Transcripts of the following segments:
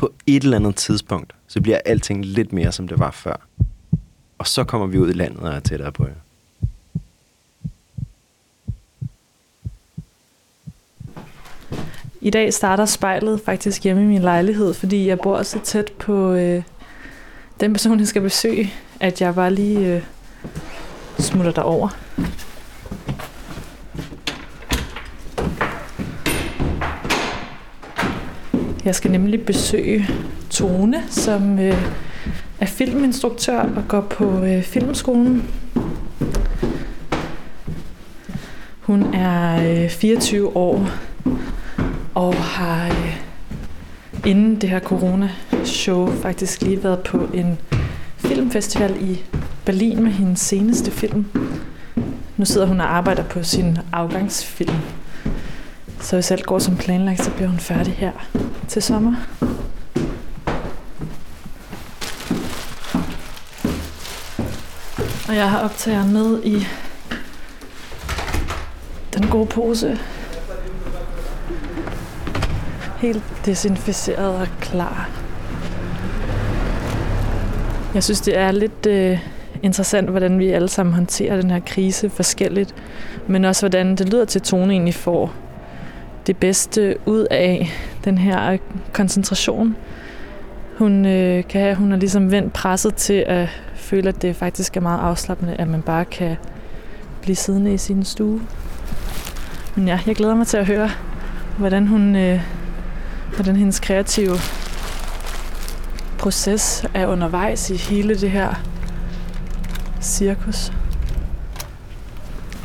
På et eller andet tidspunkt, så bliver alting lidt mere, som det var før. Og så kommer vi ud i landet og er tættere på jer. I dag starter spejlet faktisk hjemme i min lejlighed, fordi jeg bor så tæt på øh, den person, jeg skal besøge, at jeg bare lige øh, smutter derover. Jeg skal nemlig besøge Tone, som øh, er filminstruktør og går på øh, filmskolen. Hun er øh, 24 år og har øh, inden det her corona-show faktisk lige været på en filmfestival i Berlin med hendes seneste film. Nu sidder hun og arbejder på sin afgangsfilm. Så hvis alt går som planlagt, så bliver hun færdig her til sommer. Og jeg har optager med i den gode pose. Helt desinficeret og klar. Jeg synes, det er lidt øh, interessant, hvordan vi alle sammen håndterer den her krise forskelligt. Men også, hvordan det lyder til Tone egentlig får det bedste ud af den her koncentration. Hun øh, kan have, hun har ligesom vendt presset til at føle, at det faktisk er meget afslappende, at man bare kan blive siddende i sin stue. Men ja, jeg glæder mig til at høre, hvordan hun, øh, hvordan hendes kreative proces er undervejs i hele det her cirkus.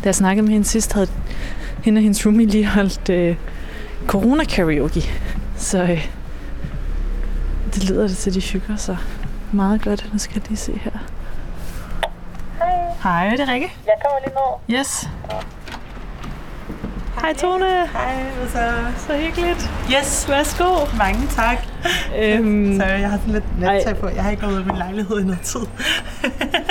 Da jeg snakkede med hende sidst, havde hende og hendes roomie lige holdt øh, corona-karaoke. Så øh, det lyder det til, de hygger sig meget godt. Nu skal jeg lige se her. Hej. Hej, det er Rikke. Jeg kommer lige ned. Yes. Hej Tone. Hej, hvad så? Så hyggeligt. Yes, Værsgo. mange tak. Øhm, Sorry, jeg har sådan lidt nattag på. Jeg har ikke gået ud af min lejlighed i noget tid.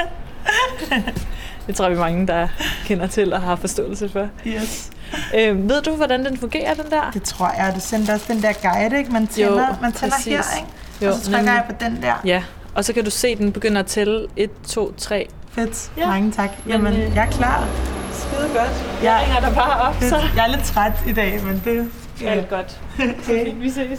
det tror vi mange, der kender til og har forståelse for. Yes. Øhm, ved du, hvordan den fungerer, den der? Det tror jeg. Du sendte også den der guide, ikke? Man tænder, Jo, man tænder præcis. her, ikke? og så trykker nemlig. jeg på den der. Ja, og så kan du se, den begynder at tælle 1, 2, 3. Fedt. Ja. Mange tak. Jamen, Men, øh, jeg er klar. Skide godt. Ja. Jeg ringer dig bare op, Fedt. så Jeg er lidt træt i dag, men det er alt godt. Okay. Vi ses.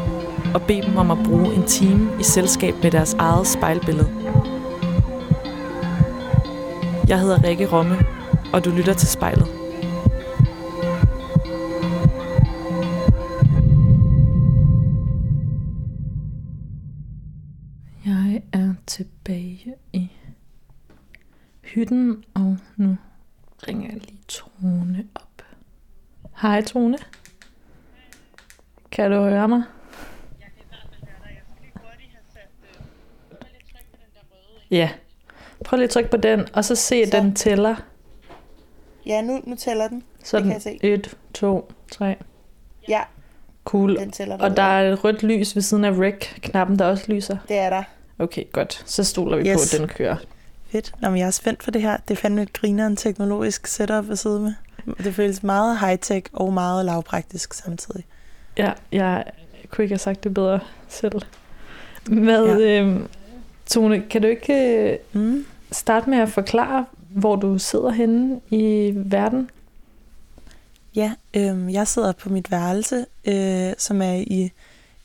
og bede dem om at bruge en time i selskab med deres eget spejlbillede. Jeg hedder Rikke Romme, og du lytter til spejlet. Jeg er tilbage i hytten, og nu ringer jeg lige Tone op. Hej Tone. Kan du høre mig? Ja. Prøv lige at trykke på den, og så se, at Så. den tæller. Ja, nu, nu tæller den. Sådan kan jeg se. 1, 2, 3. Ja, Cool. den tæller Og der er et rødt lys ved siden af rec-knappen, der også lyser. Det er der. Okay, godt. Så stoler vi Yes. på, at den kører. Fedt. Nå, men jeg er spændt for det her. Det er fandme et grineren teknologisk setup at sidde med. Det føles meget high-tech og meget lavpraktisk samtidig. Ja, jeg kunne ikke have sagt det bedre selv. Hvad, Ja. ja. øhm, Tone, kan du ikke øh, Mm. starte med at forklare, hvor du sidder henne i verden? Ja, øh, jeg sidder på mit værelse, øh, som er i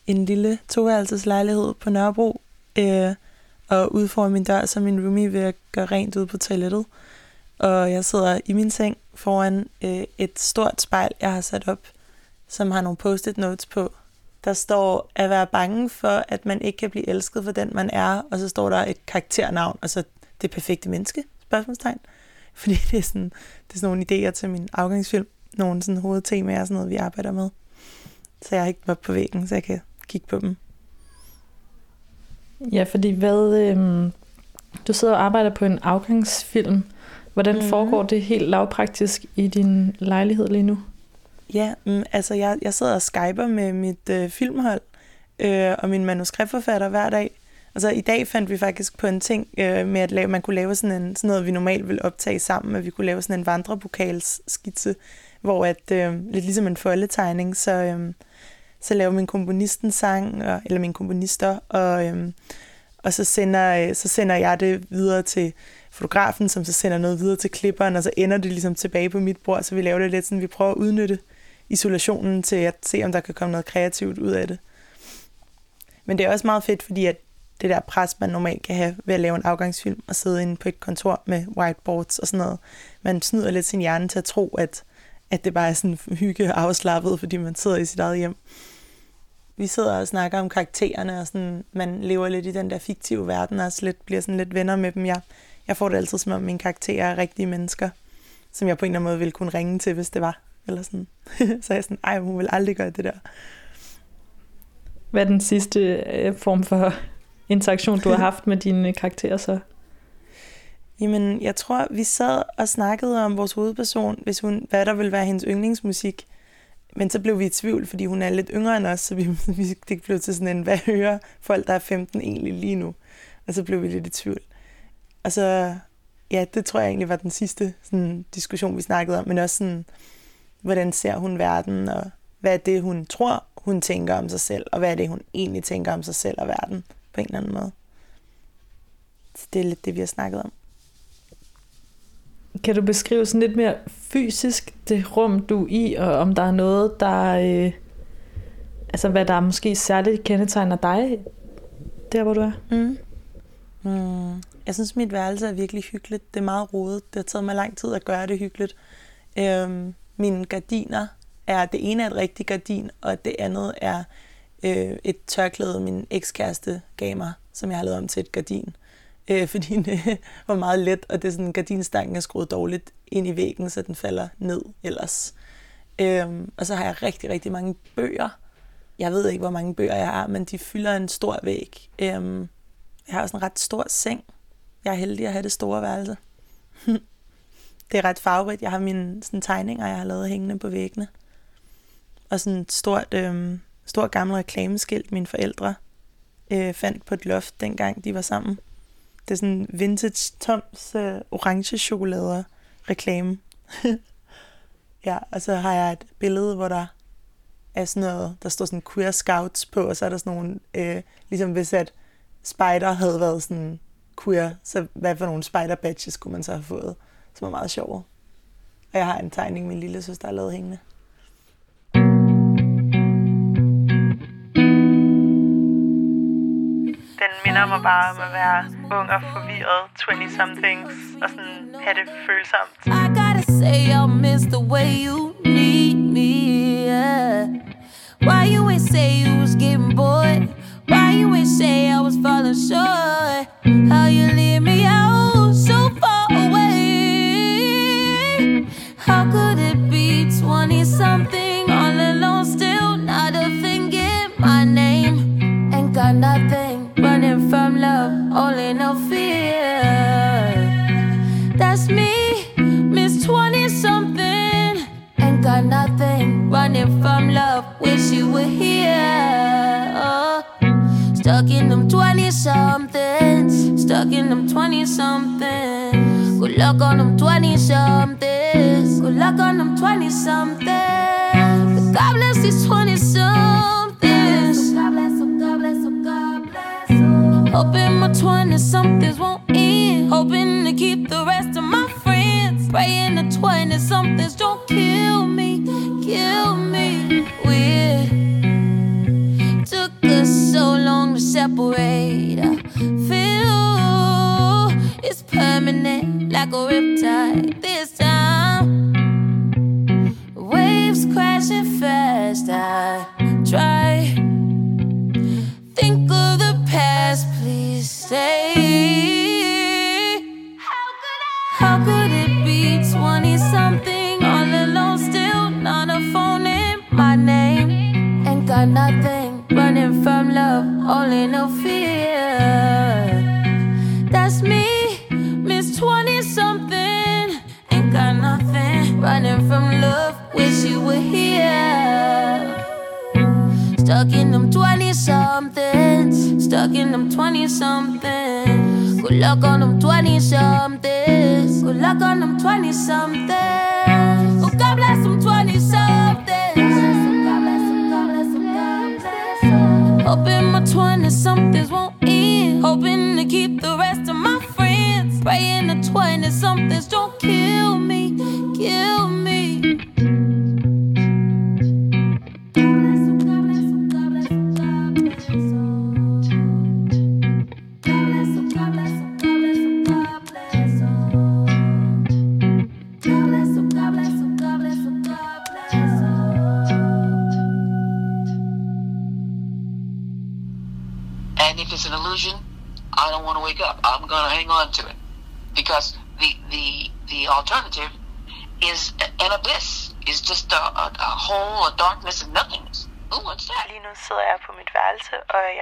en lille toværelseslejlighed på Nørrebro, øh, og ude foran min dør, så min roomie vil gøre rent ud på toilettet. Og jeg sidder i min seng foran øh, et stort spejl, jeg har sat op, som har nogle post-it notes på. Der står at være bange for, at man ikke kan blive elsket for den, man er, og så står der et karakternavn, og så det perfekte menneske, spørgsmålstegn. Fordi det er sådan, det er sådan nogle idéer til min afgangsfilm, nogle sådan hovedtemaer og sådan noget, vi arbejder med. Så jeg har ikke været på væggen, så jeg kan kigge på dem. Ja, fordi hvad, øh, du sidder og arbejder på en afgangsfilm. Hvordan mm. foregår det helt lavpraktisk i din lejlighed lige nu? Ja, mm, altså jeg, jeg sidder og skyper med mit øh, filmhold øh, og min manuskriptforfatter hver dag. Altså i dag fandt vi faktisk på en ting øh, med at lave, man kunne lave sådan, en, sådan noget, vi normalt ville optage sammen, at vi kunne lave sådan en vandrepokalsskitse, hvor at, øh, lidt ligesom en foldetegning, så, øh, så laver min komponist en sang, og, eller min komponister, og, øh, og så, sender, øh, så sender jeg det videre til fotografen, som så sender noget videre til klipperen, og så ender det ligesom tilbage på mit bord, så vi laver det lidt sådan, vi prøver at udnytte isolationen til at se, om der kan komme noget kreativt ud af det. Men det er også meget fedt, fordi at det der pres, man normalt kan have ved at lave en afgangsfilm og sidde inde på et kontor med whiteboards og sådan noget. Man snyder lidt sin hjerne til at tro, at, at det bare er sådan hygge og afslappet, fordi man sidder i sit eget hjem. Vi sidder og snakker om karaktererne, og sådan, man lever lidt i den der fiktive verden, og lidt, bliver sådan lidt venner med dem. Jeg, jeg får det altid som om mine karakterer er rigtige mennesker, som jeg på en eller anden måde ville kunne ringe til, hvis det var. Eller sådan. så jeg er sådan, ej, hun vil aldrig gøre det der. Hvad er den sidste øh, form for interaktion, du har haft med dine karakterer så? Jamen, jeg tror, vi sad og snakkede om vores hovedperson, hvis hun, hvad der ville være hendes yndlingsmusik. Men så blev vi i tvivl, fordi hun er lidt yngre end os, så vi, det blev til sådan en, hvad hører folk, der er 15 egentlig lige nu? Og så blev vi lidt i tvivl. Og så, ja, det tror jeg egentlig var den sidste sådan, diskussion, vi snakkede om, men også sådan, hvordan ser hun verden, og hvad er det, hun tror, hun tænker om sig selv, og hvad er det, hun egentlig tænker om sig selv og verden på en eller anden måde. Så det er lidt det, vi har snakket om. Kan du beskrive sådan lidt mere fysisk det rum, du er i, og om der er noget, der... Øh, altså, hvad der måske særligt kendetegner dig, der hvor du er? Mm. Mm. Jeg synes, mit værelse er virkelig hyggeligt. Det er meget rodet. Det har taget mig lang tid at gøre det hyggeligt. Øhm, mine gardiner er, det ene er et rigtigt gardin, og det andet er øh, et tørklæde, min ekskæreste gav mig, som jeg har lavet om til et gardin. Øh, fordi det var meget let, og det er sådan, gardinstangen er skruet dårligt ind i væggen, så den falder ned ellers. Øh, og så har jeg rigtig, rigtig mange bøger. Jeg ved ikke, hvor mange bøger jeg har, men de fylder en stor væg. Øh, jeg har også en ret stor seng. Jeg er heldig at have det store værelse. det er ret farverigt. Jeg har mine sådan, tegninger, jeg har lavet hængende på væggene. Og sådan et stort, øh, stort gammelt reklameskilt, mine forældre øh, fandt på et loft, dengang de var sammen. Det er sådan vintage Toms øh, orange chokolader reklame. ja, og så har jeg et billede, hvor der er sådan noget, der står sådan queer scouts på, og så er der sådan nogle, øh, ligesom hvis at spider havde været sådan queer, så hvad for nogle spider badges kunne man så have fået, som er meget sjove. Og jeg har en tegning, min lille søster har lavet hængende. Den minder mig bare om at være ung og forvirret 20-somethings og sådan have det følsomt. I gotta say I miss the way you need me, yeah. Why you ain't say you was getting bored? Why you ain't say I was falling short? How you leave me out got nothing running from love, only no fear. That's me, Miss 20 something. Ain't got nothing running from love, wish you were here. Oh. Stuck in them 20 somethings, stuck in them 20 somethings. Good luck on them 20 somethings, good luck on them 20 somethings. God bless these 20 somethings. God bless Hoping my 20 somethings won't end, hoping to keep the rest of my friends. Praying the 20 somethings don't kill me, kill me. We took us so long to separate. I feel it's permanent like a riptide this time. Waves crashing fast. I try. Luck on them 20 somethings. Good luck on them 20 somethings.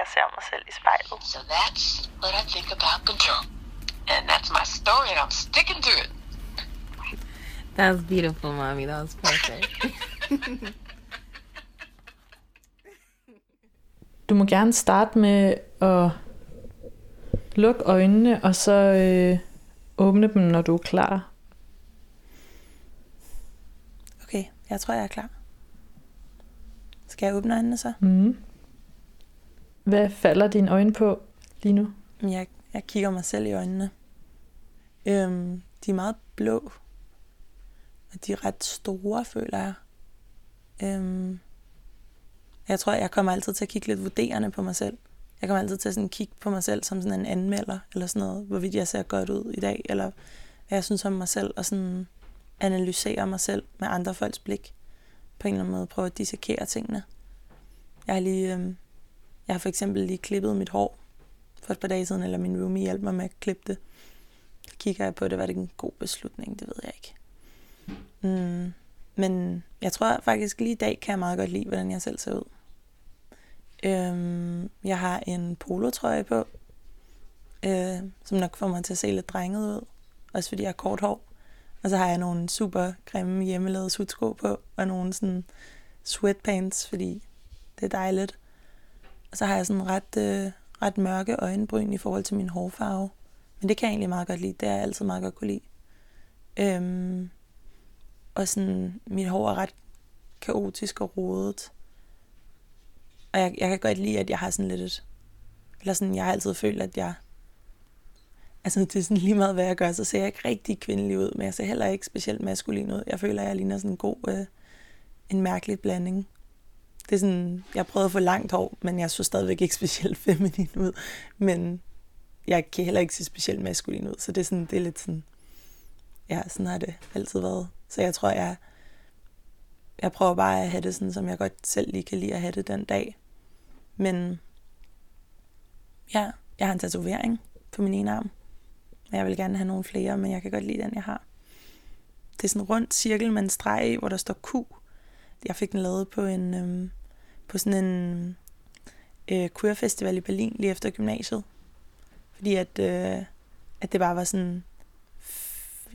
Jeg ser mig selv i spejlet. So that's what I think about control, and that's my story, and I'm sticking to it. That was beautiful, mommy. That was perfect. Du må gerne starte med at lukke øjnene, og så øh, åbne dem, når du er klar. Okay, jeg tror, jeg er klar. Skal jeg åbne øjnene så? Mm. Hvad falder dine øjne på lige nu? Jeg, jeg kigger mig selv i øjnene. Øhm, de er meget blå. Og de er ret store, føler jeg. Øhm, jeg tror, jeg kommer altid til at kigge lidt vurderende på mig selv. Jeg kommer altid til at sådan kigge på mig selv som sådan en anmelder, eller sådan noget, hvorvidt jeg ser godt ud i dag, eller hvad jeg synes om mig selv, og sådan analysere mig selv med andre folks blik. På en eller anden måde prøve at dissekere tingene. Jeg har lige, øhm, jeg har for eksempel lige klippet mit hår for et par dage siden, eller min roomie hjalp mig med at klippe det. Så kigger jeg på det, var det en god beslutning, det ved jeg ikke. Mm, men jeg tror faktisk lige i dag kan jeg meget godt lide, hvordan jeg selv ser ud. Øhm, jeg har en polotrøje på, øh, som nok får mig til at se lidt drenget ud. Også fordi jeg har kort hår. Og så har jeg nogle super grimme hjemmelavede sudsko på, og nogle sådan sweatpants, fordi det er dejligt. Og så har jeg sådan ret, øh, ret mørke øjenbryn i forhold til min hårfarve. Men det kan jeg egentlig meget godt lide. Det er jeg altid meget godt kunne lide. Øhm, og sådan, mit hår er ret kaotisk og rodet. Og jeg, jeg kan godt lide, at jeg har sådan lidt et... Eller sådan, jeg har altid følt, at jeg... Altså, det er sådan lige meget, hvad jeg gør, så ser jeg ikke rigtig kvindelig ud, men jeg ser heller ikke specielt maskulin ud. Jeg føler, at jeg ligner sådan en god... Øh, en mærkelig blanding. Det er sådan, jeg prøvede at få langt hår, men jeg så stadigvæk ikke specielt feminin ud. Men jeg kan heller ikke se specielt maskulin ud, så det er sådan, det er lidt sådan... Ja, sådan har det altid været. Så jeg tror, jeg, jeg prøver bare at have det sådan, som jeg godt selv lige kan lide at have det den dag. Men ja, jeg har en tatovering på min ene arm. Og jeg vil gerne have nogle flere, men jeg kan godt lide den, jeg har. Det er sådan en rund cirkel med en streg i, hvor der står Q. Jeg fik den lavet på en øhm, på sådan en øh, queer festival i Berlin lige efter gymnasiet. Fordi at, øh, at det bare var sådan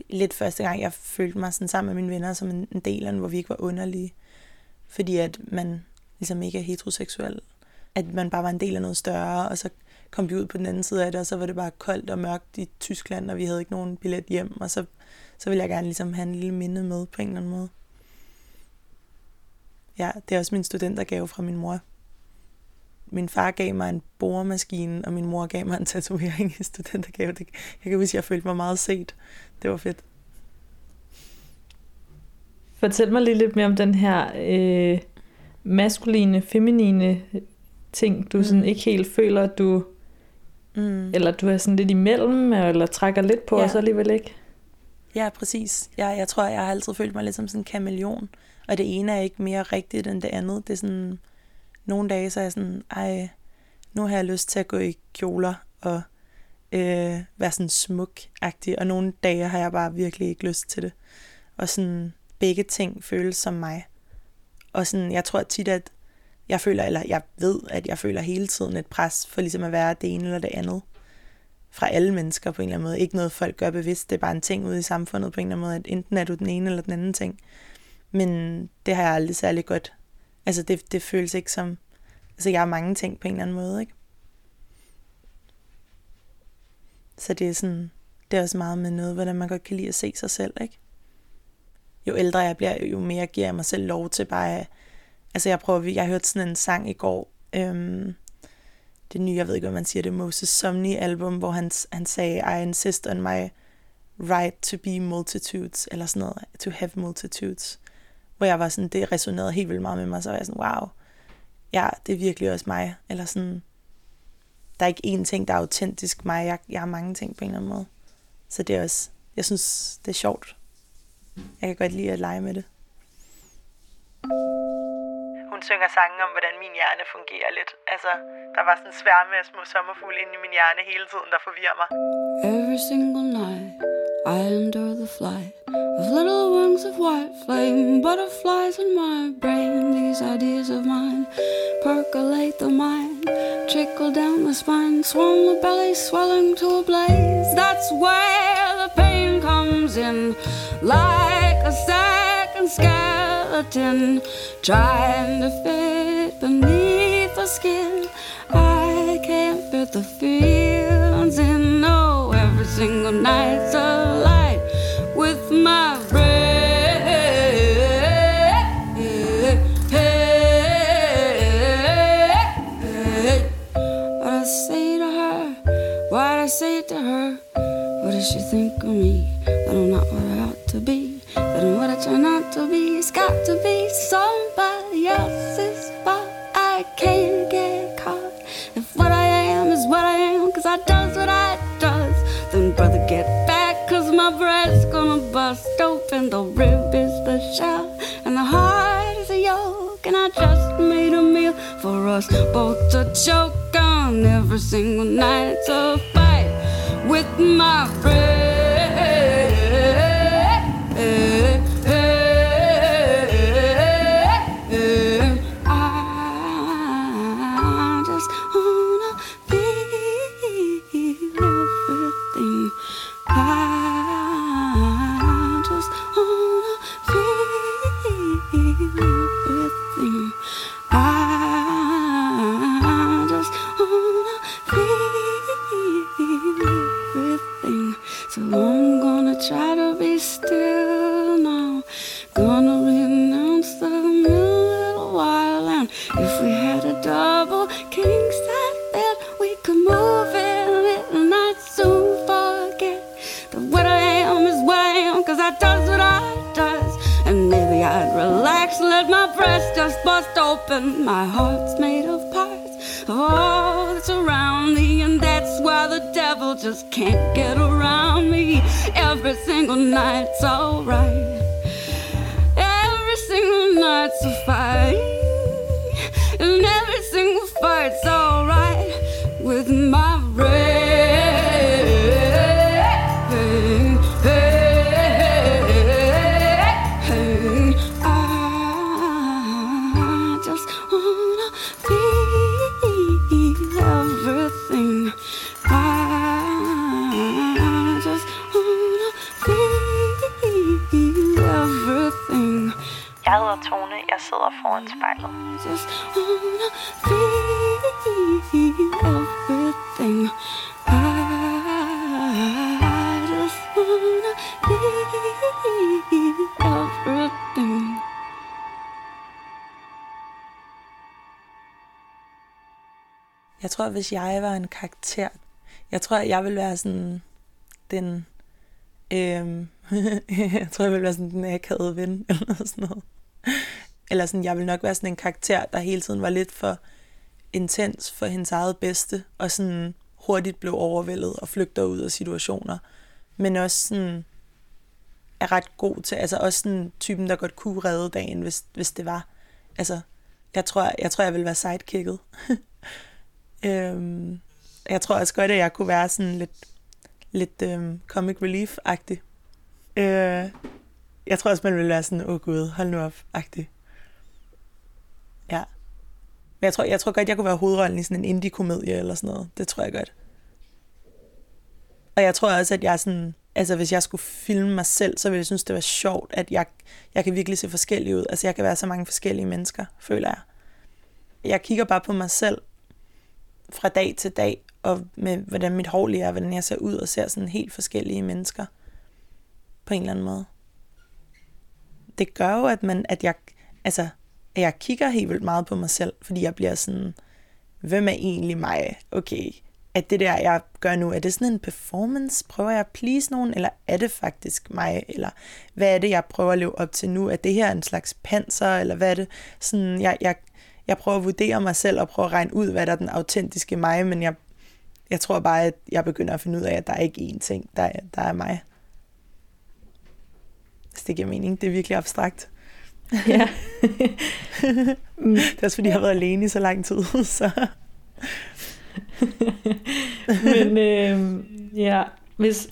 lidt første gang, jeg følte mig sådan sammen med mine venner som en, en del af den, hvor vi ikke var underlige. Fordi at man ligesom ikke er heteroseksuel. At man bare var en del af noget større, og så kom vi ud på den anden side af det, og så var det bare koldt og mørkt i Tyskland, og vi havde ikke nogen billet hjem, og så, så ville jeg gerne ligesom have en lille minde med på en eller anden måde. Ja, det er også min studentergave fra min mor. Min far gav mig en boremaskine, og min mor gav mig en tatovering i studentergave. Det, jeg kan huske, at jeg følte mig meget set. Det var fedt. Fortæl mig lige lidt mere om den her øh, maskuline, feminine ting, du mm. sådan ikke helt føler, at du... Mm. Eller du er sådan lidt imellem, eller trækker lidt på, ja. og så alligevel ikke. Ja, præcis. Jeg, jeg tror, jeg har altid følt mig lidt som sådan en kameleon. Og det ene er ikke mere rigtigt end det andet. Det er sådan, nogle dage så er jeg sådan, ej, nu har jeg lyst til at gå i kjoler og øh, være sådan smuk-agtig. Og nogle dage har jeg bare virkelig ikke lyst til det. Og sådan, begge ting føles som mig. Og sådan, jeg tror tit, at jeg føler, eller jeg ved, at jeg føler hele tiden et pres for ligesom at være det ene eller det andet. Fra alle mennesker på en eller anden måde. Ikke noget folk gør bevidst, det er bare en ting ude i samfundet på en eller anden måde, at enten er du den ene eller den anden ting. Men det har jeg aldrig særlig godt. Altså det, det føles ikke som, altså jeg har mange ting på en eller anden måde, ikke? Så det er sådan, det er også meget med noget, hvordan man godt kan lide at se sig selv, ikke? Jo ældre jeg bliver, jo mere giver jeg mig selv lov til bare at, altså jeg prøver, jeg hørte sådan en sang i går, øhm, det nye, jeg ved ikke, hvad man siger, det Moses Somni album, hvor han, han sagde, I insist on my right to be multitudes, eller sådan noget, to have multitudes. Hvor jeg var sådan, det resonerede helt vildt meget med mig, så var jeg sådan, wow, ja, det er virkelig også mig. Eller sådan, der er ikke én ting, der er autentisk mig. Jeg, jeg har mange ting på en eller anden måde. Så det er også, jeg synes, det er sjovt. Jeg kan godt lide at lege med det. Hun synger sange om, hvordan min hjerne fungerer lidt. Altså, der var sådan en sværme af små sommerfugle inde i min hjerne hele tiden, der forvirrer mig. Every single night I endure the flight of little wings of white flame, butterflies in my brain. These ideas of mine percolate the mind, trickle down the spine, swarm the belly, swelling to a blaze. That's where the pain comes in, like a second skeleton trying to fit beneath the skin. I can't fit the feelings in. No, every single night's a to her, what I say to her. What does she think of me? That I'm not what I ought to be. That I'm what I try not to be. It's got to be somebody else's open. The rib is the shell, and the heart is a yolk. And I just made a meal for us both to choke on every single night. A fight with my breath. My heart's made of parts of all that's around me, and that's why the devil just can't get around me. Every single night's alright. Every single night's a fight. And every single fight's alright tror, hvis jeg var en karakter, jeg tror, jeg ville være sådan den Øhm, jeg tror, jeg vil være sådan den akavede ven, eller sådan noget. Eller sådan, jeg vil nok være sådan en karakter, der hele tiden var lidt for intens for hendes eget bedste, og sådan hurtigt blev overvældet og flygter ud af situationer. Men også sådan er ret god til, altså også sådan typen, der godt kunne redde dagen, hvis, hvis det var. Altså, jeg tror, jeg tror, jeg vil være sidekicket. øhm, jeg tror også godt, at jeg kunne være sådan lidt, lidt øhm, comic relief-agtig. Øh, jeg tror også, man ville være sådan, åh oh, gud, hold nu op-agtig. Ja. Men jeg tror, jeg tror godt, jeg kunne være hovedrollen i sådan en indie-komedie eller sådan noget. Det tror jeg godt. Og jeg tror også, at jeg sådan, altså hvis jeg skulle filme mig selv, så ville jeg synes, det var sjovt, at jeg, jeg kan virkelig se forskellig ud. Altså jeg kan være så mange forskellige mennesker, føler jeg. Jeg kigger bare på mig selv fra dag til dag, og med hvordan mit hår lige er, hvordan jeg ser ud, og ser sådan helt forskellige mennesker på en eller anden måde. Det gør jo, at, man, at jeg, altså, at jeg kigger helt vildt meget på mig selv, fordi jeg bliver sådan, hvem er egentlig mig? Okay, at det der, jeg gør nu, er det sådan en performance? Prøver jeg at please nogen, eller er det faktisk mig? Eller hvad er det, jeg prøver at leve op til nu? Er det her en slags panser, eller hvad er det? Sådan, jeg, jeg, jeg prøver at vurdere mig selv, og prøver at regne ud, hvad der er den autentiske mig, men jeg, jeg tror bare, at jeg begynder at finde ud af, at der er ikke én ting, der, er, der er mig. Hvis det giver mening. Det er virkelig abstrakt. Ja. det er også fordi, jeg har været alene i så lang tid. Så. Men øh, ja, hvis...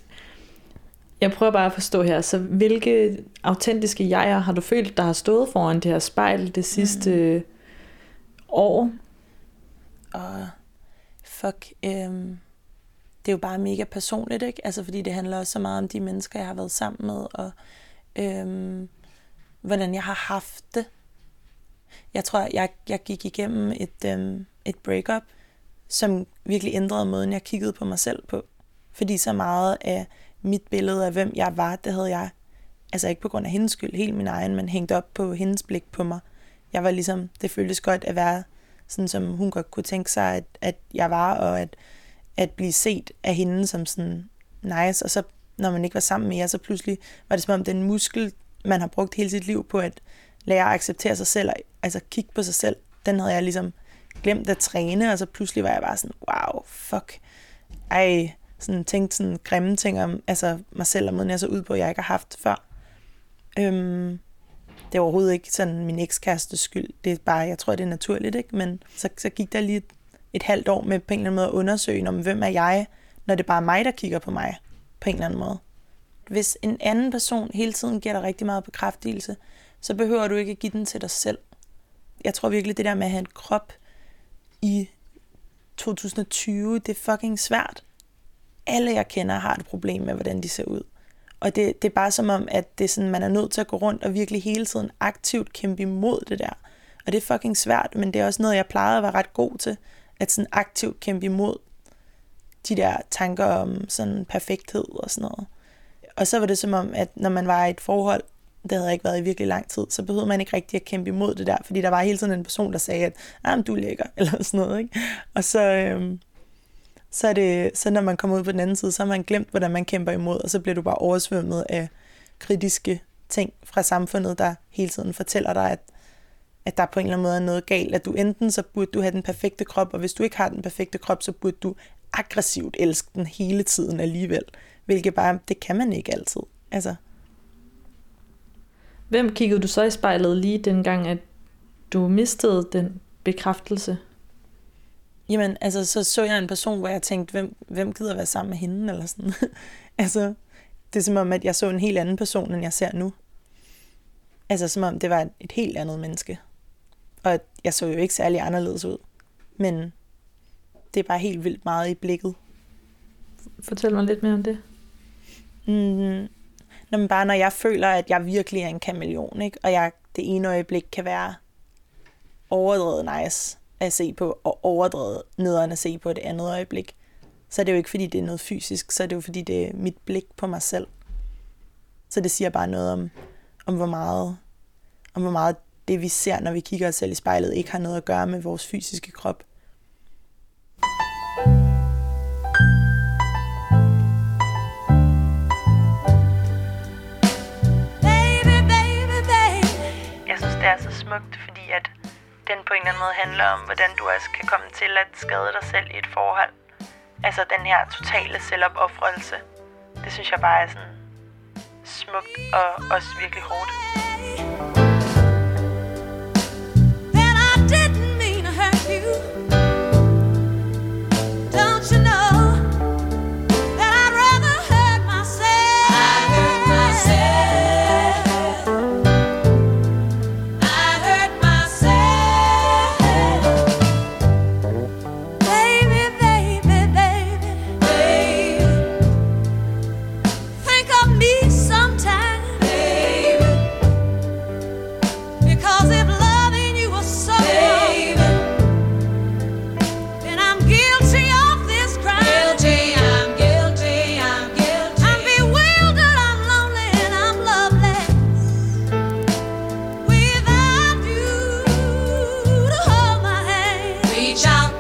Jeg prøver bare at forstå her, så hvilke autentiske jeger har du følt, der har stået foran det her spejl det sidste mm år? Og fuck, øhm, det er jo bare mega personligt, ikke? Altså fordi det handler også så meget om de mennesker, jeg har været sammen med, og øhm, hvordan jeg har haft det. Jeg tror, jeg, jeg gik igennem et, øhm, et breakup, som virkelig ændrede måden, jeg kiggede på mig selv på. Fordi så meget af mit billede af, hvem jeg var, det havde jeg, altså ikke på grund af hendes skyld, helt min egen, men hængt op på hendes blik på mig. Jeg var ligesom, det føltes godt at være sådan, som hun godt kunne tænke sig, at, at jeg var, og at, at blive set af hende som sådan nice. Og så, når man ikke var sammen mere, så pludselig var det som om den muskel, man har brugt hele sit liv på at lære at acceptere sig selv, altså kigge på sig selv, den havde jeg ligesom glemt at træne, og så pludselig var jeg bare sådan, wow, fuck. Ej, sådan tænkte sådan grimme ting om altså mig selv og måden jeg så ud på, jeg ikke har haft før. Øhm, det er overhovedet ikke sådan min ekskærestes skyld. Det er bare, jeg tror, det er naturligt, ikke? Men så, så gik der lige et, et halvt år med på en eller anden måde at undersøge, om hvem er jeg, når det er bare mig, der kigger på mig på en eller anden måde. Hvis en anden person hele tiden giver dig rigtig meget bekræftelse, så behøver du ikke at give den til dig selv. Jeg tror virkelig, det der med at have en krop i 2020, det er fucking svært. Alle jeg kender har et problem med, hvordan de ser ud. Og det, det er bare som om, at det er sådan, man er nødt til at gå rundt og virkelig hele tiden aktivt kæmpe imod det der. Og det er fucking svært, men det er også noget, jeg plejede at være ret god til. At sådan aktivt kæmpe imod de der tanker om sådan perfekthed og sådan noget. Og så var det som om, at når man var i et forhold, det havde ikke været i virkelig lang tid, så behøvede man ikke rigtig at kæmpe imod det der, fordi der var hele tiden en person, der sagde, at ah, du er lækker, eller sådan noget. Ikke? Og så, øhm, så, er det, så når man kommer ud på den anden side, så har man glemt, hvordan man kæmper imod, og så bliver du bare oversvømmet af kritiske ting fra samfundet, der hele tiden fortæller dig, at, at der på en eller anden måde er noget galt, at du enten så burde du have den perfekte krop, og hvis du ikke har den perfekte krop, så burde du aggressivt elske den hele tiden alligevel, hvilket bare, det kan man ikke altid. Altså, Hvem kiggede du så i spejlet lige dengang, at du mistede den bekræftelse? Jamen, altså, så så jeg en person, hvor jeg tænkte, hvem, hvem gider være sammen med hende, eller sådan. altså, det er som om, at jeg så en helt anden person, end jeg ser nu. Altså, som om det var et helt andet menneske. Og jeg så jo ikke særlig anderledes ud. Men det er bare helt vildt meget i blikket. Fortæl mig lidt mere om det. Mm, når man bare når jeg føler, at jeg virkelig er en kameleon, ikke? og jeg det ene øjeblik kan være overdrevet nice at se på, og overdrevet nederen at se på det andet øjeblik, så er det jo ikke, fordi det er noget fysisk, så er det jo, fordi det er mit blik på mig selv. Så det siger bare noget om, om hvor meget, om hvor meget det, vi ser, når vi kigger os selv i spejlet, ikke har noget at gøre med vores fysiske krop. Baby, baby, baby. Jeg synes, det er så smukt, fordi den på en eller anden måde handler om, hvordan du også kan komme til at skade dig selv i et forhold. Altså den her totale selvopoffrelse. Det synes jeg bare er sådan smukt og også virkelig hårdt. that I didn't mean to hurt you. Don't you know 짱.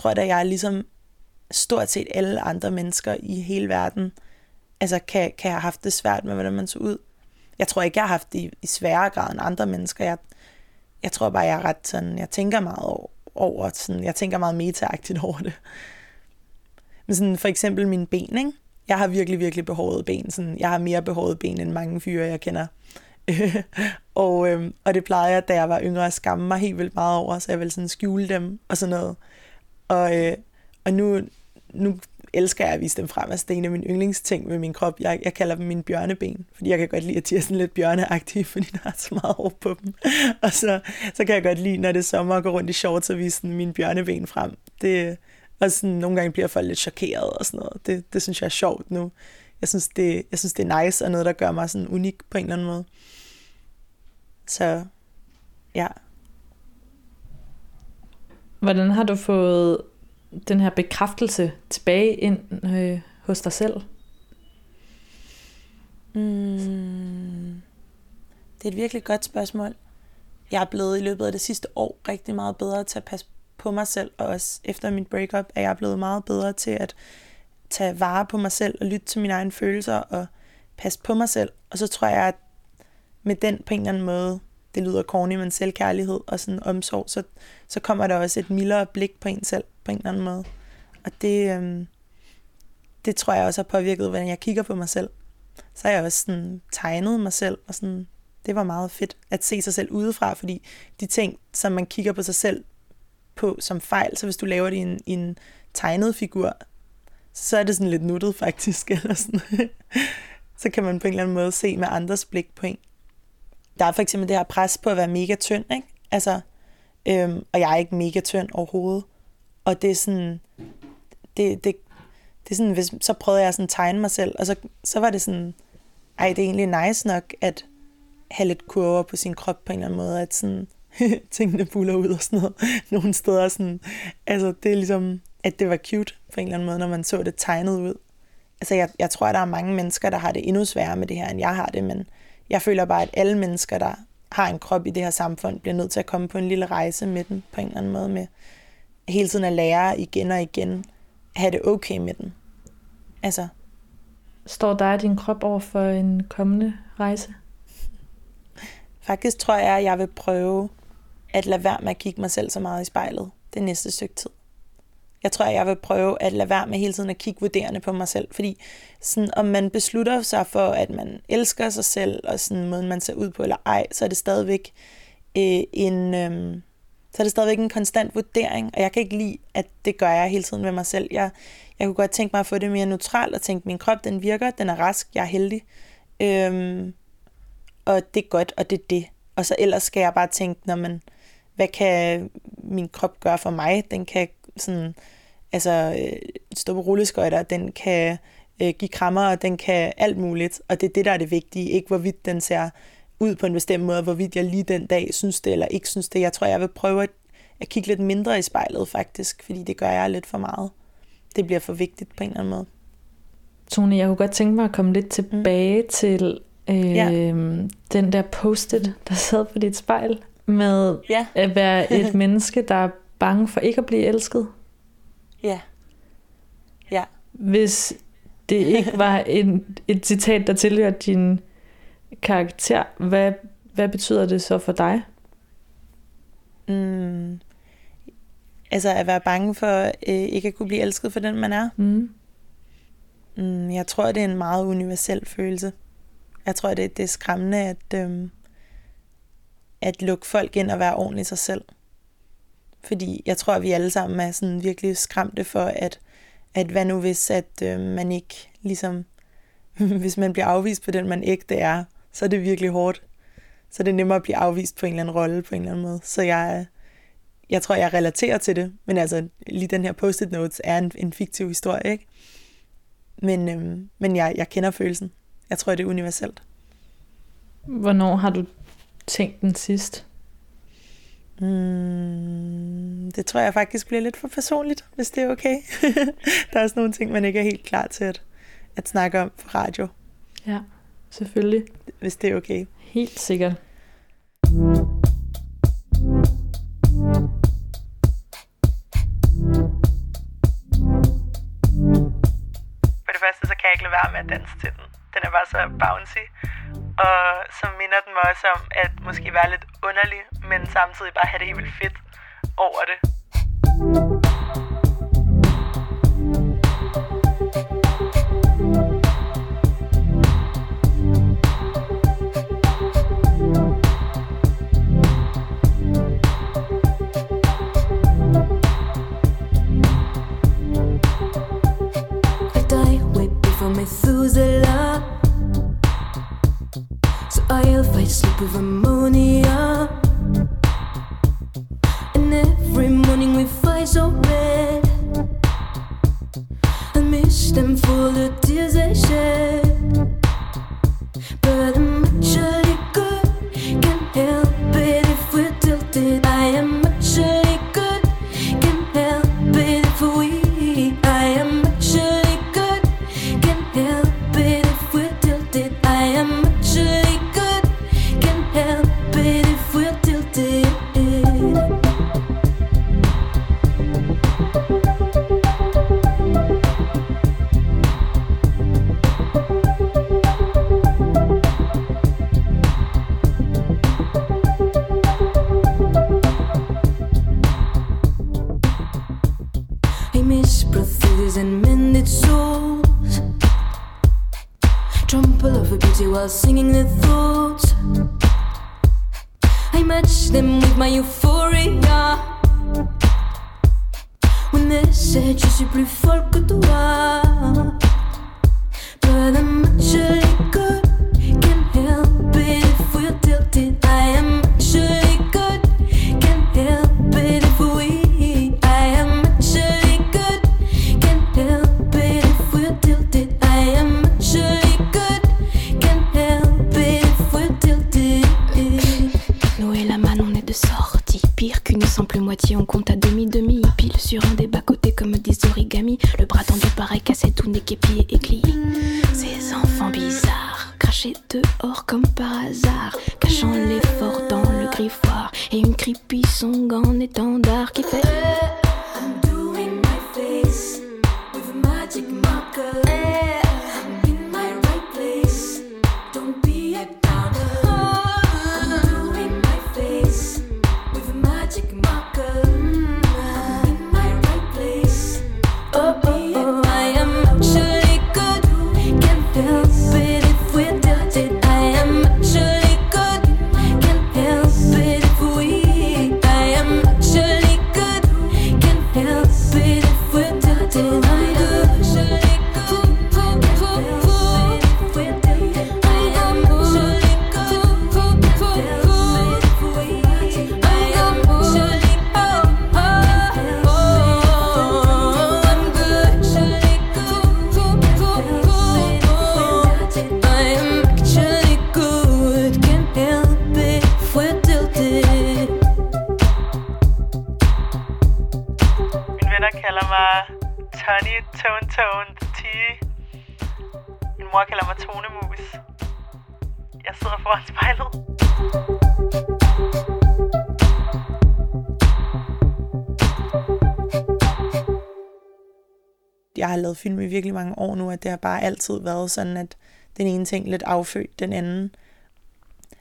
Tror da, jeg er ligesom stort set alle andre mennesker i hele verden, altså kan, kan have haft det svært med, hvordan man så ud. Jeg tror ikke, jeg har haft det i, i sværere grad end andre mennesker. Jeg, jeg tror bare, jeg er ret sådan, jeg tænker meget over, over sådan, jeg tænker meget metaagtigt over det. Men sådan for eksempel mine ben, ikke? Jeg har virkelig, virkelig behårede ben. Sådan, jeg har mere behårede ben end mange fyre, jeg kender. og, øhm, og det plejede jeg, da jeg var yngre, at skamme mig helt vildt meget over, så jeg ville sådan skjule dem og sådan noget. Og, øh, og nu, nu elsker jeg at vise dem frem. Altså, det er en af mine yndlingsting med min krop. Jeg, jeg kalder dem mine bjørneben, fordi jeg kan godt lide, at de er sådan lidt bjørneagtige, fordi der er så meget hår på dem. Og så, så kan jeg godt lide, når det er sommer, og gå rundt i shorts og vise sådan mine bjørneben frem. Det, og sådan, nogle gange bliver folk lidt chokeret og sådan noget. Det, det synes jeg er sjovt nu. Jeg synes, det, jeg synes, det er nice og noget, der gør mig sådan unik på en eller anden måde. Så ja, Hvordan har du fået den her bekræftelse tilbage ind øh, hos dig selv? Mm. Det er et virkelig godt spørgsmål. Jeg er blevet i løbet af det sidste år rigtig meget bedre til at passe på mig selv, og også efter mit breakup er jeg blevet meget bedre til at tage vare på mig selv og lytte til mine egne følelser og passe på mig selv. Og så tror jeg, at med den på en eller anden måde, det lyder corny, men selvkærlighed og sådan omsorg, så, så kommer der også et mildere blik på en selv på en eller anden måde. Og det, øhm, det tror jeg også har påvirket, hvordan jeg kigger på mig selv. Så har jeg også sådan tegnet mig selv, og sådan, det var meget fedt at se sig selv udefra, fordi de ting, som man kigger på sig selv på som fejl, så hvis du laver det i en, i en tegnet figur, så er det sådan lidt nuttet faktisk, eller sådan. så kan man på en eller anden måde se med andres blik på en. Der er for eksempel det her pres på at være mega tynd, ikke? Altså, øhm, og jeg er ikke mega tynd overhovedet. Og det er sådan, det, det, det er sådan, hvis, så prøvede jeg sådan at tegne mig selv, og så, så var det sådan, ej, det er egentlig nice nok at have lidt kurver på sin krop på en eller anden måde, at sådan, tingene buller ud og sådan noget. Nogle steder sådan, altså det er ligesom, at det var cute på en eller anden måde, når man så det tegnet ud. altså jeg, jeg tror, at der er mange mennesker, der har det endnu sværere med det her, end jeg har det, men jeg føler bare, at alle mennesker, der har en krop i det her samfund, bliver nødt til at komme på en lille rejse med den, på en eller anden måde, med hele tiden at lære igen og igen, have det okay med den. Altså, Står dig og din krop over for en kommende rejse? faktisk tror jeg, at jeg vil prøve at lade være med at kigge mig selv så meget i spejlet det næste stykke tid. Jeg tror, at jeg vil prøve at lade være med hele tiden at kigge vurderende på mig selv, fordi sådan, om man beslutter sig for, at man elsker sig selv, og sådan måden, man ser ud på eller ej, så er det stadigvæk øh, en... Øh, så er det stadigvæk en konstant vurdering, og jeg kan ikke lide, at det gør jeg hele tiden med mig selv. Jeg, jeg kunne godt tænke mig at få det mere neutralt, og tænke, min krop, den virker, den er rask, jeg er heldig. Øhm, og det er godt, og det er det. Og så ellers skal jeg bare tænke, når man, hvad kan min krop gøre for mig? Den kan sådan, altså, øh, stå på rulleskøjter, den kan øh, give krammer, og den kan alt muligt. Og det er det, der er det vigtige. Ikke hvorvidt den ser ud på en bestemt måde, hvorvidt jeg lige den dag synes det, eller ikke synes det. Jeg tror, jeg vil prøve at, at kigge lidt mindre i spejlet, faktisk, fordi det gør jeg lidt for meget. Det bliver for vigtigt på en eller anden måde. Tone, jeg kunne godt tænke mig at komme lidt tilbage mm. til øh, Ja. den der post-it, der sad på dit spejl, med Ja. at være et menneske, der er bange for ikke at blive elsket. Ja. Ja. Hvis det ikke var en, et citat, der tilhører din karakter, hvad, hvad betyder det så for dig? Mm. Altså at være bange for øh, ikke at kunne blive elsket for den, man er. Mm. Mm, jeg tror, det er en meget universel følelse. Jeg tror, det, det er skræmmende at, øhm, at lukke folk ind og være ordentlig sig selv. Fordi jeg tror, at vi alle sammen er sådan virkelig skræmte for, at, at hvad nu hvis, at øh, man ikke ligesom, hvis man bliver afvist på den, man ægte er, så er det virkelig hårdt. Så er det nemmere at blive afvist på en eller anden rolle på en eller anden måde. Så jeg, jeg tror, jeg relaterer til det. Men altså, lige den her post-it notes er en, en fiktiv historie, ikke? Men, øhm, men jeg, jeg kender følelsen. Jeg tror, det er universelt. Hvornår har du tænkt den sidst? Mm, det tror jeg faktisk bliver lidt for personligt, hvis det er okay. Der er også nogle ting, man ikke er helt klar til at, at snakke om på radio, Ja, selvfølgelig. hvis det er okay. Helt sikkert. For det første, så kan jeg ikke lade være med at danse til den. Den er bare så bouncy. Og så minder den mig også om at måske være lidt underlig, men samtidig bare have det helt vildt fedt over det. With ammonia. And every morning we fight so red. I miss them for the tears they shed. keep you virkelig mange år nu, at det har bare altid været sådan, at den ene ting lidt affødt den anden.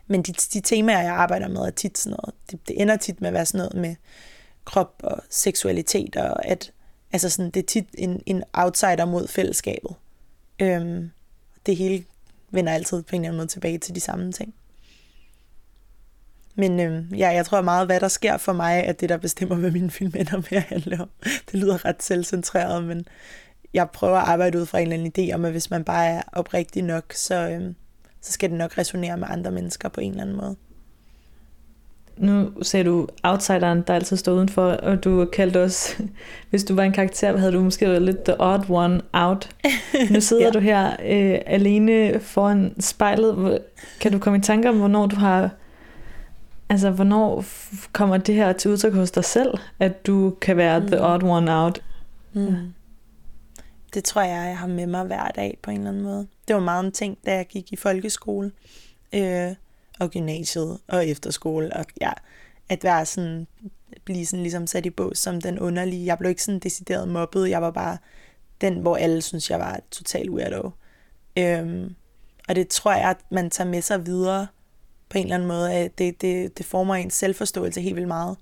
Men de, de temaer, jeg arbejder med, er tit sådan noget. Det, det ender tit med at være sådan noget med krop og seksualitet, og at altså sådan, det er tit en, en outsider mod fællesskabet. Øhm, det hele vender altid på en eller anden måde tilbage til de samme ting. Men øhm, ja, jeg tror meget, hvad der sker for mig, at det, der bestemmer, hvad min film ender med at handle om. Det lyder ret selvcentreret, men jeg prøver at arbejde ud fra en eller anden idé om, at hvis man bare er oprigtig nok, så, øhm, så skal det nok resonere med andre mennesker på en eller anden måde. Nu sagde du outsideren, der altid stod udenfor, og du kaldte os, hvis du var en karakter, havde du måske været lidt the odd one out. Nu sidder Ja. du her øh, alene foran spejlet. Kan du komme i tanke om, hvornår du har... Altså, hvornår kommer det her til udtryk hos dig selv, at du kan være the Mm. odd one out? Mm. Det tror jeg, jeg har med mig hver dag på en eller anden måde. Det var meget en ting, da jeg gik i folkeskole øh, og gymnasiet og efterskole. Og ja, at være sådan, blive sådan ligesom sat i bås som den underlige. Jeg blev ikke sådan decideret mobbet. Jeg var bare den, hvor alle synes, jeg var total weirdo. Øhm, og det tror jeg, at man tager med sig videre på en eller anden måde. At det, det, det former ens selvforståelse helt vildt meget.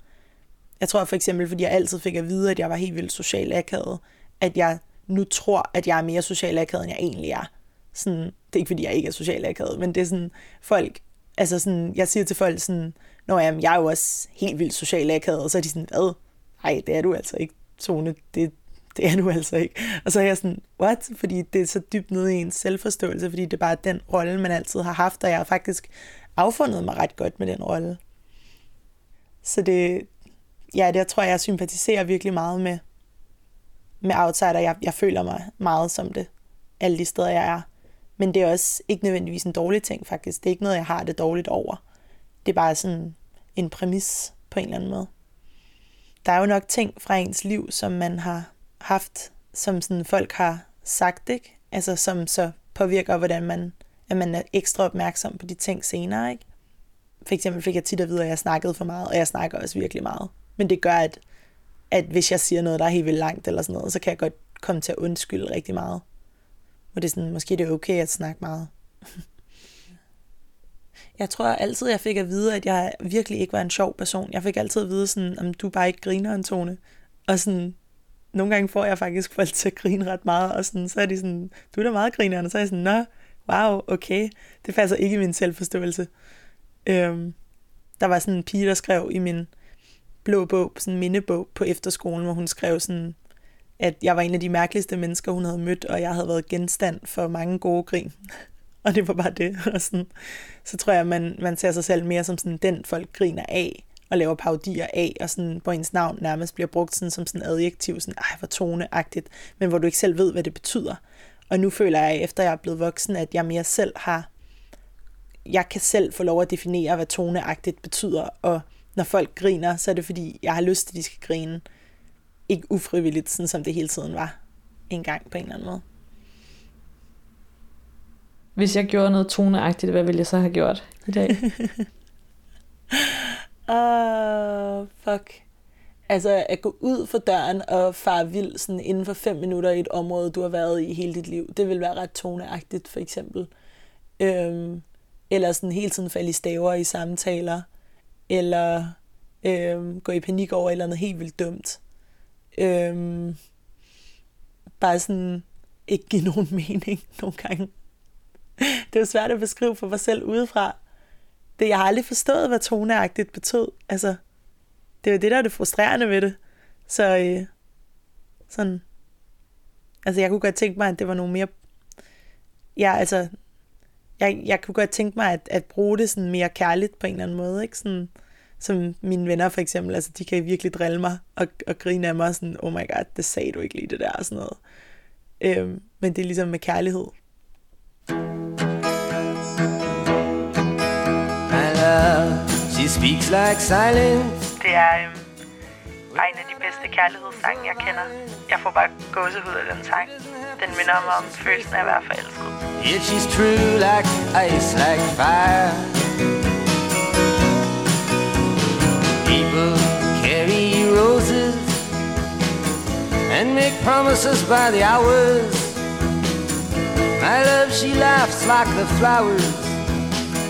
Jeg tror for eksempel, fordi jeg altid fik at vide, at jeg var helt vildt social akavet, at jeg nu tror, at jeg er mere social akavet, end jeg egentlig er. Sådan, det er ikke, fordi jeg ikke er social akavet, men det er sådan, folk, altså sådan, jeg siger til folk sådan, Nå jamen, jeg er jo også helt vildt social akavet, og så er de sådan, hvad? Nej, det er du altså ikke, Tone, det, det er du altså ikke. Og så er jeg sådan, what? Fordi det er så dybt nede i ens selvforståelse, fordi det er bare den rolle, man altid har haft, og jeg har faktisk affundet mig ret godt med den rolle. Så det, ja, det jeg tror jeg, jeg sympatiserer virkelig meget med, med outsider. Jeg, jeg føler mig meget som det, alle de steder, jeg er. Men det er også ikke nødvendigvis en dårlig ting, faktisk. Det er ikke noget, jeg har det dårligt over. Det er bare sådan en præmis på en eller anden måde. Der er jo nok ting fra ens liv, som man har haft, som sådan folk har sagt, ikke? Altså som så påvirker, hvordan man, at man er ekstra opmærksom på de ting senere, ikke? For eksempel fik jeg tit at vide, at jeg snakkede for meget, og jeg snakker også virkelig meget. Men det gør, at, at hvis jeg siger noget, der er helt vildt langt eller sådan noget, så kan jeg godt komme til at undskylde rigtig meget. Hvor det er sådan, måske det er okay at snakke meget. Jeg tror altid, jeg fik at vide, at jeg virkelig ikke var en sjov person. Jeg fik altid at vide sådan, om du bare ikke griner Antone. Og sådan, nogle gange får jeg faktisk folk til at grine ret meget, og sådan, så er de sådan, du er da meget griner, og så er jeg sådan, nå, wow, okay, det passer ikke i min selvforståelse. Øhm, der var sådan en pige, der skrev i min blå bog, sådan en mindebog på efterskolen, hvor hun skrev sådan, at jeg var en af de mærkeligste mennesker, hun havde mødt, og jeg havde været genstand for mange gode grin. og det var bare det. Og sådan, så tror jeg, man, man ser sig selv mere som sådan den, folk griner af, og laver parodier af, og sådan, hvor ens navn nærmest bliver brugt sådan, som sådan adjektiv, sådan, ej, hvor toneagtigt, men hvor du ikke selv ved, hvad det betyder. Og nu føler jeg, efter jeg er blevet voksen, at jeg mere selv har, jeg kan selv få lov at definere, hvad toneagtigt betyder, og når folk griner, så er det fordi, jeg har lyst til, at de skal grine. Ikke ufrivilligt, sådan som det hele tiden var engang på en eller anden måde. Hvis jeg gjorde noget toneagtigt, hvad ville jeg så have gjort i dag? Uh, fuck. Altså at gå ud for døren og fare vild sådan inden for fem minutter i et område, du har været i hele dit liv, det vil være ret toneagtigt for eksempel. Øhm, eller sådan hele tiden falde i staver i samtaler, eller øh, gå i panik over et eller andet helt vildt dumt. Øh, bare sådan ikke give nogen mening nogle gange. Det er jo svært at beskrive for mig selv udefra. Det, jeg har aldrig forstået, hvad toneagtigt betød. Altså, det er jo det, der er det frustrerende ved det. Så øh, sådan, altså jeg kunne godt tænke mig, at det var nogle mere, ja altså, jeg, jeg kunne godt tænke mig at, at bruge det sådan mere kærligt på en eller anden måde, ikke? Sådan, som mine venner for eksempel, altså de kan virkelig drille mig og, og grine af mig sådan, oh my god, det sagde du ikke lige det der og sådan noget. Øhm, men det er ligesom med kærlighed. My love, she speaks like silence. Det er øhm, bare en af de bedste kærlighedssange, jeg kender. Jeg får bare gåsehud af den sang. Den minder mig om følelsen af at være forelsket. Yeah, she's true like ice, like fire. People carry roses and make promises by the hours. My love, she laughs like the flowers.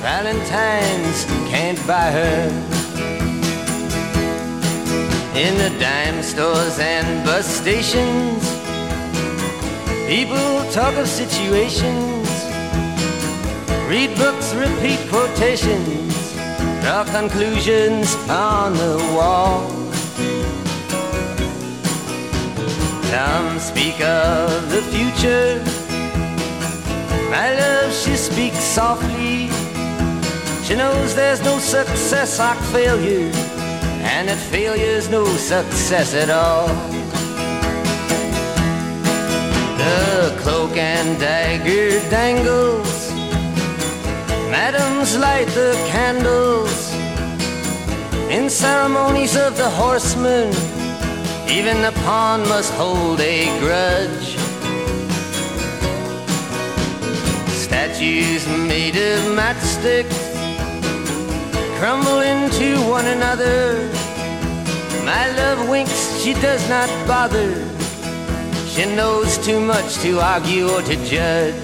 Valentine's can't buy her. In the dime stores and bus stations, people talk of situations, read books, repeat quotations, draw conclusions on the wall. Some speak of the future. My love, she speaks softly. She knows there's no success like failure, and that failure's no success at all. The cloak and dagger dangles. Madams light the candles in ceremonies of the horsemen. Even the pawn must hold a grudge. Statues made of matchsticks crumble into one another. My love winks, she does not bother. She knows too much to argue or to judge.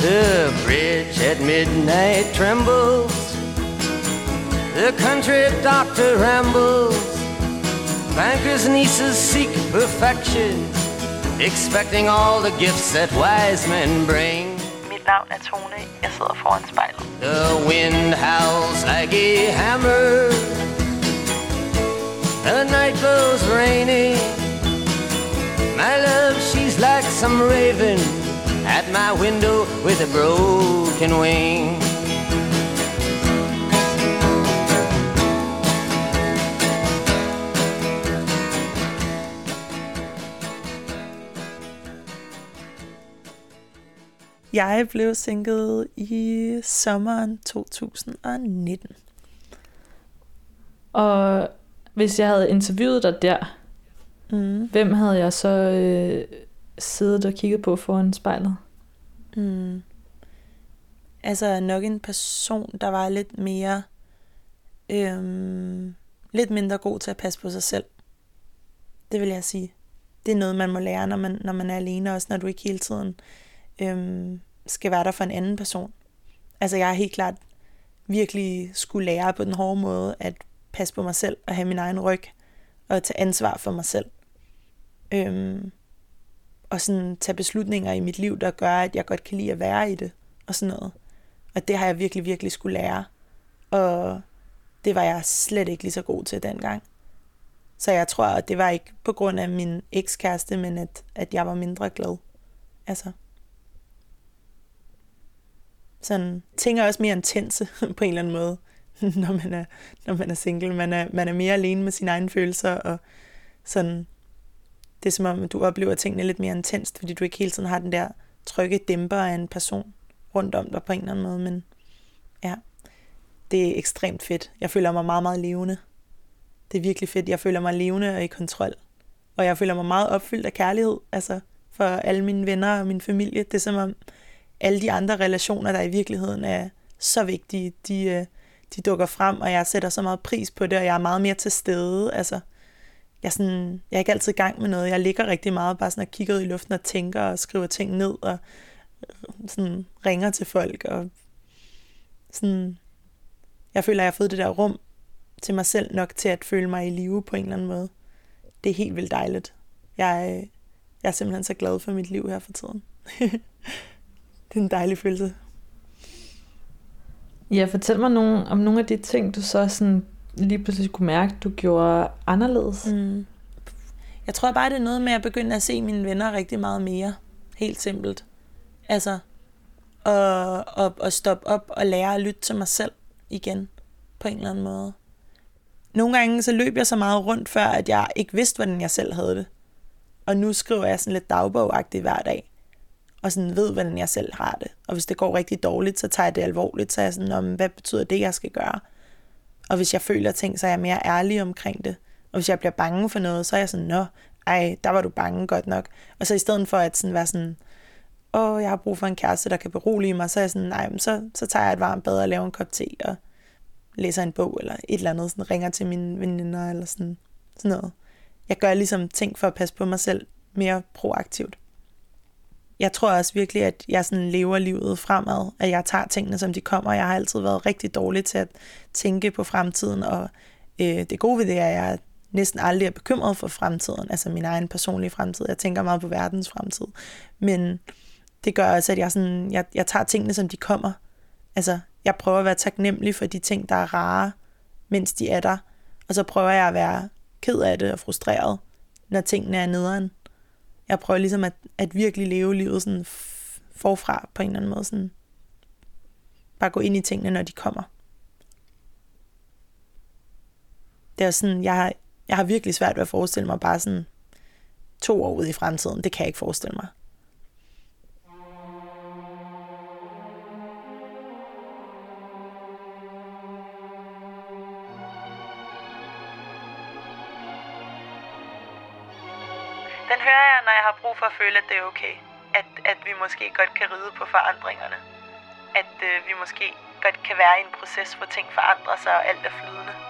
The bridge at midnight trembles. The country doctor rambles. Bankers' nieces seek perfection, expecting all the gifts that wise men bring. Mit navn er Tone. Jeg sidder foran spejlet. The wind howls like a hammer. The night blows rainy. My love, she's like some raven at my window with a broken wing. Jeg blev sinket i sommeren 2019. Og hvis jeg havde interviewet dig der, Mm. hvem havde jeg så øh, siddet og kigget på foran spejlet? Mm. Altså nok en person, der var lidt mere, øhm, lidt mindre god til at passe på sig selv. Det vil jeg sige. Det er noget, man må lære, når man, når man er alene, også når du ikke hele tiden øhm, skal være der for en anden person. Altså jeg har helt klart virkelig skulle lære på den hårde måde at passe på mig selv og have min egen ryg og tage ansvar for mig selv. Øhm, og sådan tage beslutninger i mit liv, der gør, at jeg godt kan lide at være i det, og sådan noget. Og det har jeg virkelig, virkelig skulle lære. Og det var jeg slet ikke lige så god til dengang. Så jeg tror, at det var ikke på grund af min ekskæreste, men at, at jeg var mindre glad. Altså. Sådan, ting er også mere intense på en eller anden måde, når man er, når man er single. Man er, man er mere alene med sine egne følelser, og sådan, det er som om, du oplever tingene lidt mere intenst, fordi du ikke hele tiden har den der trygge dæmper af en person rundt om dig på en eller anden måde, men ja, det er ekstremt fedt. Jeg føler mig meget, meget levende. Det er virkelig fedt. Jeg føler mig levende og i kontrol. Og jeg føler mig meget opfyldt af kærlighed, altså for alle mine venner og min familie. Det er som om alle de andre relationer, der i virkeligheden er så vigtige, de, øh, de dukker frem, og jeg sætter så meget pris på det, og jeg er meget mere til stede. Altså, jeg, er sådan, jeg er ikke altid i gang med noget. Jeg ligger rigtig meget bare sådan og kigger ud i luften og tænker og skriver ting ned og sådan ringer til folk. Og sådan, jeg føler, at jeg har fået det der rum til mig selv nok til at føle mig i live på en eller anden måde. Det er helt vildt dejligt. Jeg, øh, jeg er simpelthen så glad for mit liv her for tiden. det er en dejlig følelse. Ja, fortæl mig nogle, om nogle af de ting, du så sådan lige pludselig kunne mærke, du gjorde anderledes. Mm. Jeg tror bare, det er noget med at begynde at se mine venner rigtig meget mere. Helt simpelt. Altså, og, og, og stoppe op og lære at lytte til mig selv igen, på en eller anden måde. Nogle gange så løb jeg så meget rundt før, at jeg ikke vidste, hvordan jeg selv havde det. Og nu skriver jeg sådan lidt dagbogagtigt hver dag. Og sådan ved, hvordan jeg selv har det. Og hvis det går rigtig dårligt, så tager jeg det alvorligt. Så er jeg sådan, om, hvad betyder det, jeg skal gøre? Og hvis jeg føler ting, så er jeg mere ærlig omkring det. Og hvis jeg bliver bange for noget, så er jeg sådan, nå, ej, der var du bange godt nok. Og så i stedet for at sådan være sådan, åh, jeg har brug for en kæreste, der kan berolige mig, så er jeg sådan, nej, men så, så tager jeg et varmt bad og laver en kop te og læser en bog eller et eller andet, sådan ringer til mine veninder eller sådan, sådan noget. Jeg gør ligesom ting for at passe på mig selv mere proaktivt. Jeg tror også virkelig, at jeg sådan lever livet fremad, at jeg tager tingene, som de kommer. Jeg har altid været rigtig dårlig til at tænke på fremtiden, og øh, det gode ved det er, at jeg næsten aldrig er bekymret for fremtiden, altså min egen personlige fremtid. Jeg tænker meget på verdens fremtid. Men det gør også, at jeg, sådan, jeg, jeg tager tingene, som de kommer. Altså, jeg prøver at være taknemmelig for de ting, der er rare, mens de er der. Og så prøver jeg at være ked af det og frustreret, når tingene er nederen. Jeg prøver ligesom at, at virkelig leve livet sådan forfra på en eller anden måde. Sådan. Bare gå ind i tingene, når de kommer. Det er sådan, jeg har, jeg har virkelig svært ved at forestille mig bare sådan to år ude i fremtiden. Det kan jeg ikke forestille mig. Har brug for at føle, at det er okay. At, at vi måske godt kan ride på forandringerne. At øh, vi måske godt kan være i en proces, hvor ting forandrer sig, og alt er flydende.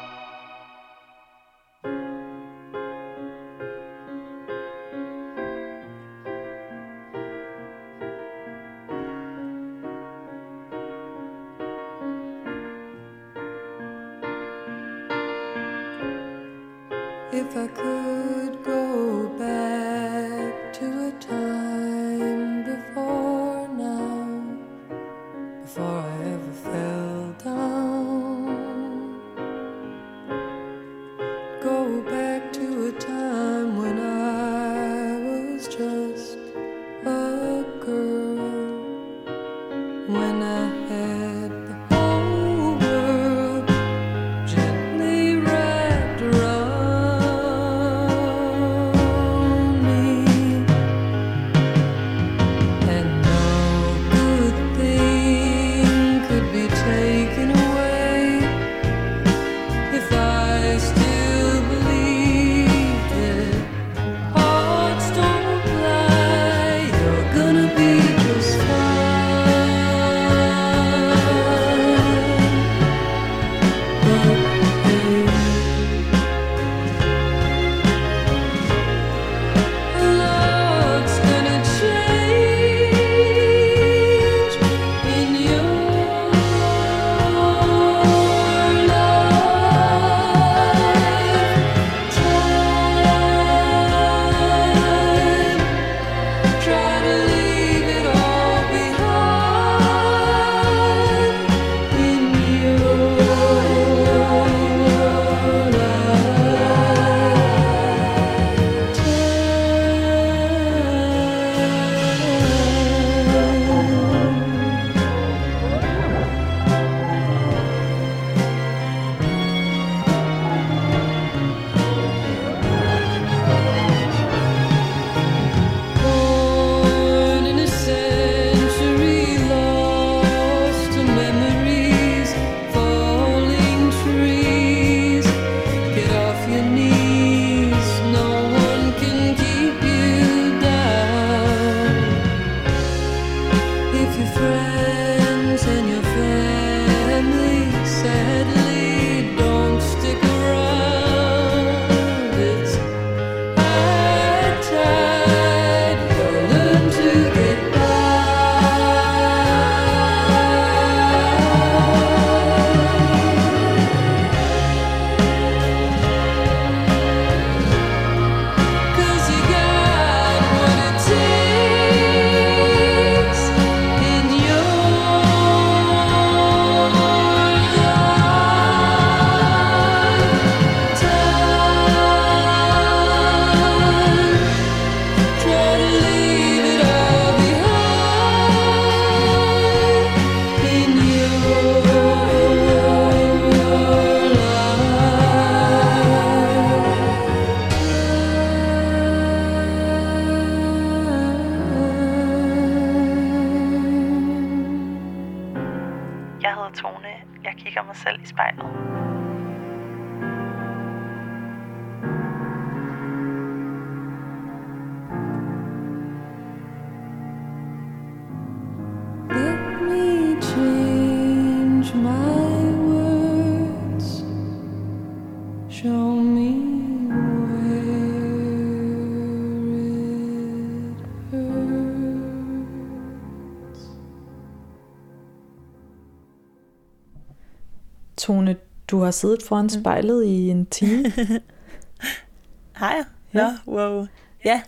Har siddet foran spejlet i en time. Har jeg? Nå, Ja. wow. Ja,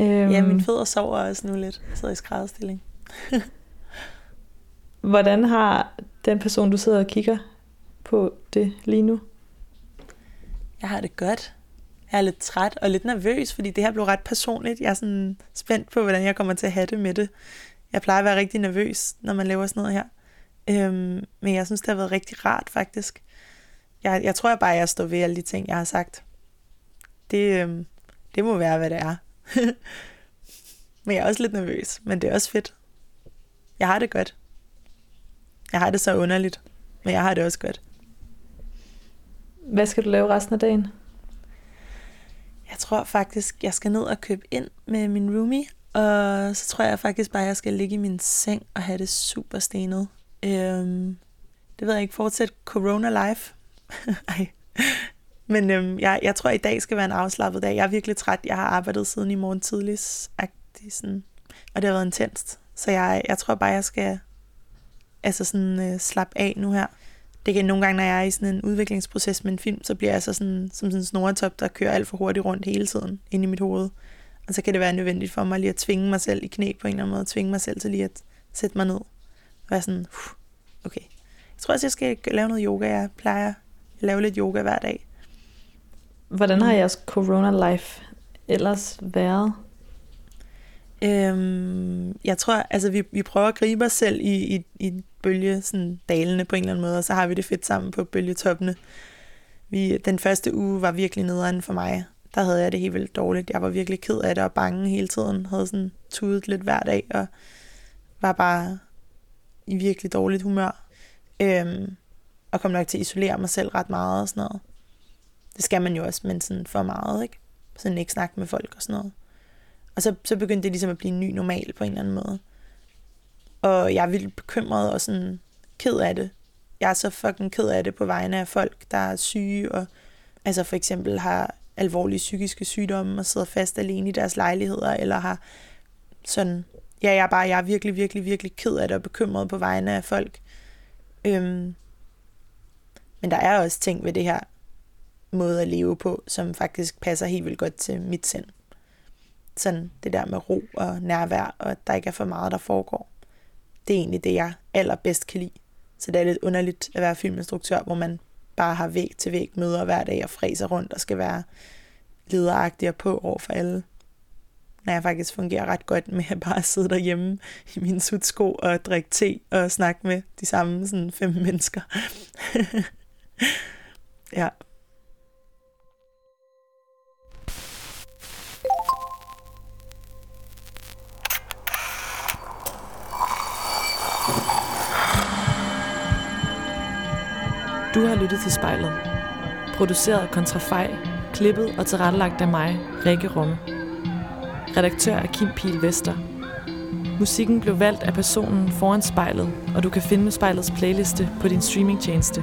øhm, ja mine fødder sover også nu lidt. Jeg sidder i skrædderstilling. Hvordan har den person, du sidder og kigger på det lige nu? Jeg har det godt. Jeg er lidt træt og lidt nervøs, fordi det her blev ret personligt. Jeg er sådan spændt på, hvordan jeg kommer til at have det med det. Jeg plejer at være rigtig nervøs, når man laver sådan noget her. Øhm, men jeg synes, det har været rigtig rart, faktisk. Jeg, jeg tror jeg bare, jeg står ved alle de ting, jeg har sagt. Det, øhm, det må være, hvad det er. men jeg er også lidt nervøs, men det er også fedt. Jeg har det godt. Jeg har det så underligt, men jeg har det også godt. Hvad skal du lave resten af dagen? Jeg tror faktisk, jeg skal ned og købe ind med min roomie, og så tror jeg faktisk bare, jeg skal ligge i min seng og have det super stenet. Øhm, det ved jeg ikke, fortsæt corona life. Ej. Men øhm, jeg, jeg tror, i dag skal være en afslappet dag. Jeg er virkelig træt. Jeg har arbejdet siden i morgen tidligt, sådan, og det har været intenst. Så jeg, jeg tror bare, jeg skal altså sådan, øh, slappe af nu her. Det kan nogle gange, når jeg er i sådan en udviklingsproces med en film, så bliver jeg så sådan, som sådan en snoretop, der kører alt for hurtigt rundt hele tiden ind i mit hoved. Og så kan det være nødvendigt for mig lige at tvinge mig selv i knæ på en eller anden måde, tvinge mig selv til lige at sætte mig ned. Og være sådan, okay. Jeg tror også, jeg skal lave noget yoga. Jeg plejer lave lidt yoga hver dag. Hvordan har jeres corona-life ellers været? Øhm, jeg tror, altså vi, vi prøver at gribe os selv i, i, i bølge, sådan dalene på en eller anden måde, og så har vi det fedt sammen på bølgetoppene. Vi, den første uge var virkelig nederen for mig. Der havde jeg det helt vildt dårligt. Jeg var virkelig ked af det og bange hele tiden. Havde sådan tudet lidt hver dag og var bare i virkelig dårligt humør. Øhm, og kom nok til at isolere mig selv ret meget og sådan noget. Det skal man jo også, men sådan for meget, ikke? Sådan ikke snakke med folk og sådan noget. Og så, så begyndte det ligesom at blive en ny normal på en eller anden måde. Og jeg er vildt bekymret og sådan ked af det. Jeg er så fucking ked af det på vegne af folk, der er syge og altså for eksempel har alvorlige psykiske sygdomme og sidder fast alene i deres lejligheder, eller har sådan, ja, jeg er bare, jeg er virkelig, virkelig, virkelig ked af det og bekymret på vegne af folk. Øhm, men der er også ting ved det her måde at leve på, som faktisk passer helt vildt godt til mit sind. Sådan det der med ro og nærvær, og at der ikke er for meget, der foregår. Det er egentlig det, jeg allerbedst kan lide. Så det er lidt underligt at være filminstruktør, hvor man bare har væg til væg møder hver dag og fræser rundt og skal være lederagtig og på over for alle. Når jeg faktisk fungerer ret godt med at bare sidde derhjemme i min sutsko og drikke te og snakke med de samme sådan fem mennesker. ja. Du har lyttet til spejlet. Produceret af Kontrafej, klippet og tilrettelagt af mig, Rikke Rumme. Redaktør er Kim Pil Vester. Musikken blev valgt af personen foran spejlet, og du kan finde spejlets playliste på din streamingtjeneste.